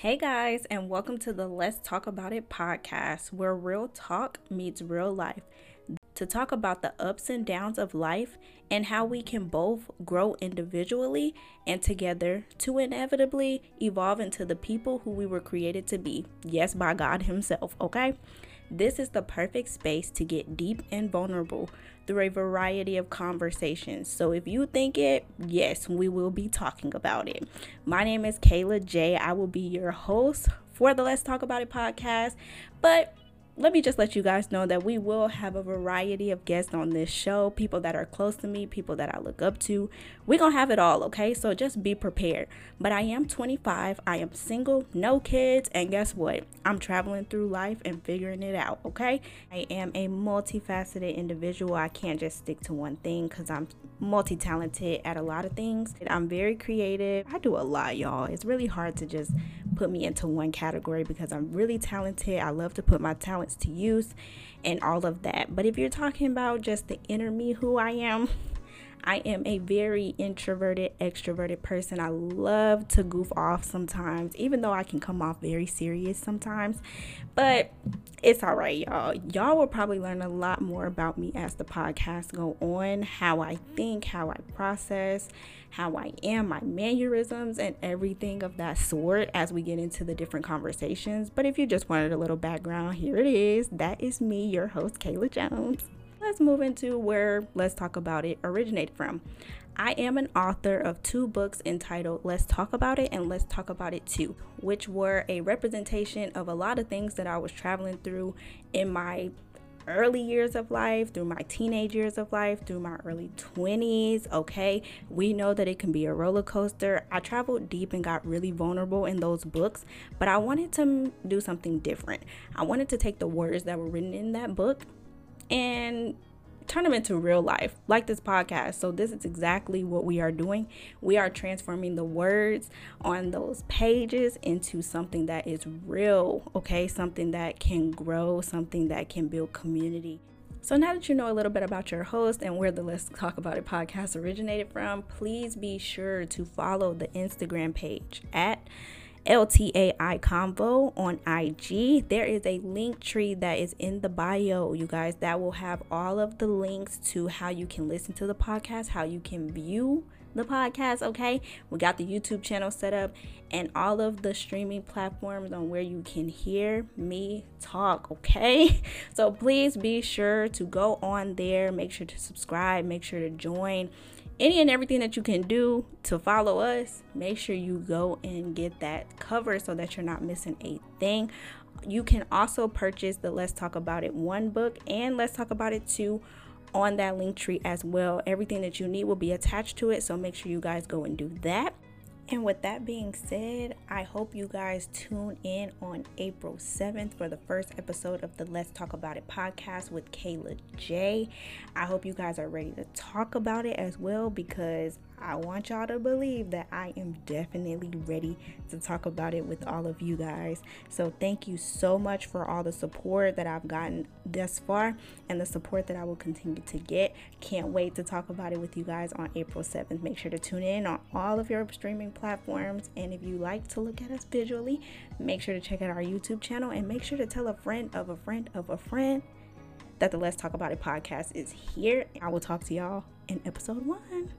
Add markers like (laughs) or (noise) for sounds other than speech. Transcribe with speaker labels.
Speaker 1: Hey guys, and welcome to the Let's Talk About It podcast, where real talk meets real life. To talk about the ups and downs of life and how we can both grow individually and together to inevitably evolve into the people who we were created to be. Yes, by God Himself, okay? This is the perfect space to get deep and vulnerable through a variety of conversations. So if you think it, yes, we will be talking about it. My name is Kayla J. I will be your host for the Let's Talk About It podcast. But let me just let you guys know that we will have a variety of guests on this show people that are close to me, people that I look up to. We're going to have it all, okay? So just be prepared. But I am 25, I am single, no kids, and guess what? I'm traveling through life and figuring it out, okay? I am a multifaceted individual. I can't just stick to one thing because I'm multi talented at a lot of things. I'm very creative. I do a lot, y'all. It's really hard to just put me into one category because I'm really talented. I love to put my talents to use and all of that. But if you're talking about just the inner me, who I am, (laughs) I am a very introverted, extroverted person. I love to goof off sometimes, even though I can come off very serious sometimes. But it's all right, y'all. Y'all will probably learn a lot more about me as the podcast go on, how I think, how I process, how I am, my mannerisms, and everything of that sort as we get into the different conversations. But if you just wanted a little background, here it is. That is me, your host, Kayla Jones. Let's move into where Let's Talk About It originated from. I am an author of two books entitled Let's Talk About It and Let's Talk About It Too, which were a representation of a lot of things that I was traveling through in my early years of life, through my teenage years of life, through my early 20s. Okay, we know that it can be a roller coaster. I traveled deep and got really vulnerable in those books, but I wanted to do something different. I wanted to take the words that were written in that book and turn them into real life, like this podcast. So, this is exactly what we are doing. We are transforming the words on those pages into something that is real, okay? Something that can grow, something that can build community. So, now that you know a little bit about your host and where the Let's Talk About It podcast originated from, please be sure to follow the Instagram page at LTAI Convo on IG. There is a link tree that is in the bio, you guys, that will have all of the links to how you can listen to the podcast, how you can view the podcast, okay? We got the YouTube channel set up and all of the streaming platforms on where you can hear me talk, okay? (laughs) So please be sure to go on there, make sure to subscribe, make sure to join any and everything that you can do to follow us, make sure you go and get that cover so that you're not missing a thing. You can also purchase the Let's Talk About It one book and Let's Talk About It two on that link tree as well. Everything that you need will be attached to it, so make sure you guys go and do that. And with that being said, I hope you guys tune in on April 7th for the first episode of the Let's Talk About It podcast with Kayla J. I hope you guys are ready to talk about it as well because I want y'all to believe that I am definitely ready to talk about it with all of you guys. So, thank you so much for all the support that I've gotten thus far and the support that I will continue to get. Can't wait to talk about it with you guys on April 7th. Make sure to tune in on all of your streaming platforms. And if you like to look at us visually, make sure to check out our YouTube channel and make sure to tell a friend of a friend of a friend that the Let's Talk About It podcast is here. I will talk to y'all in episode one.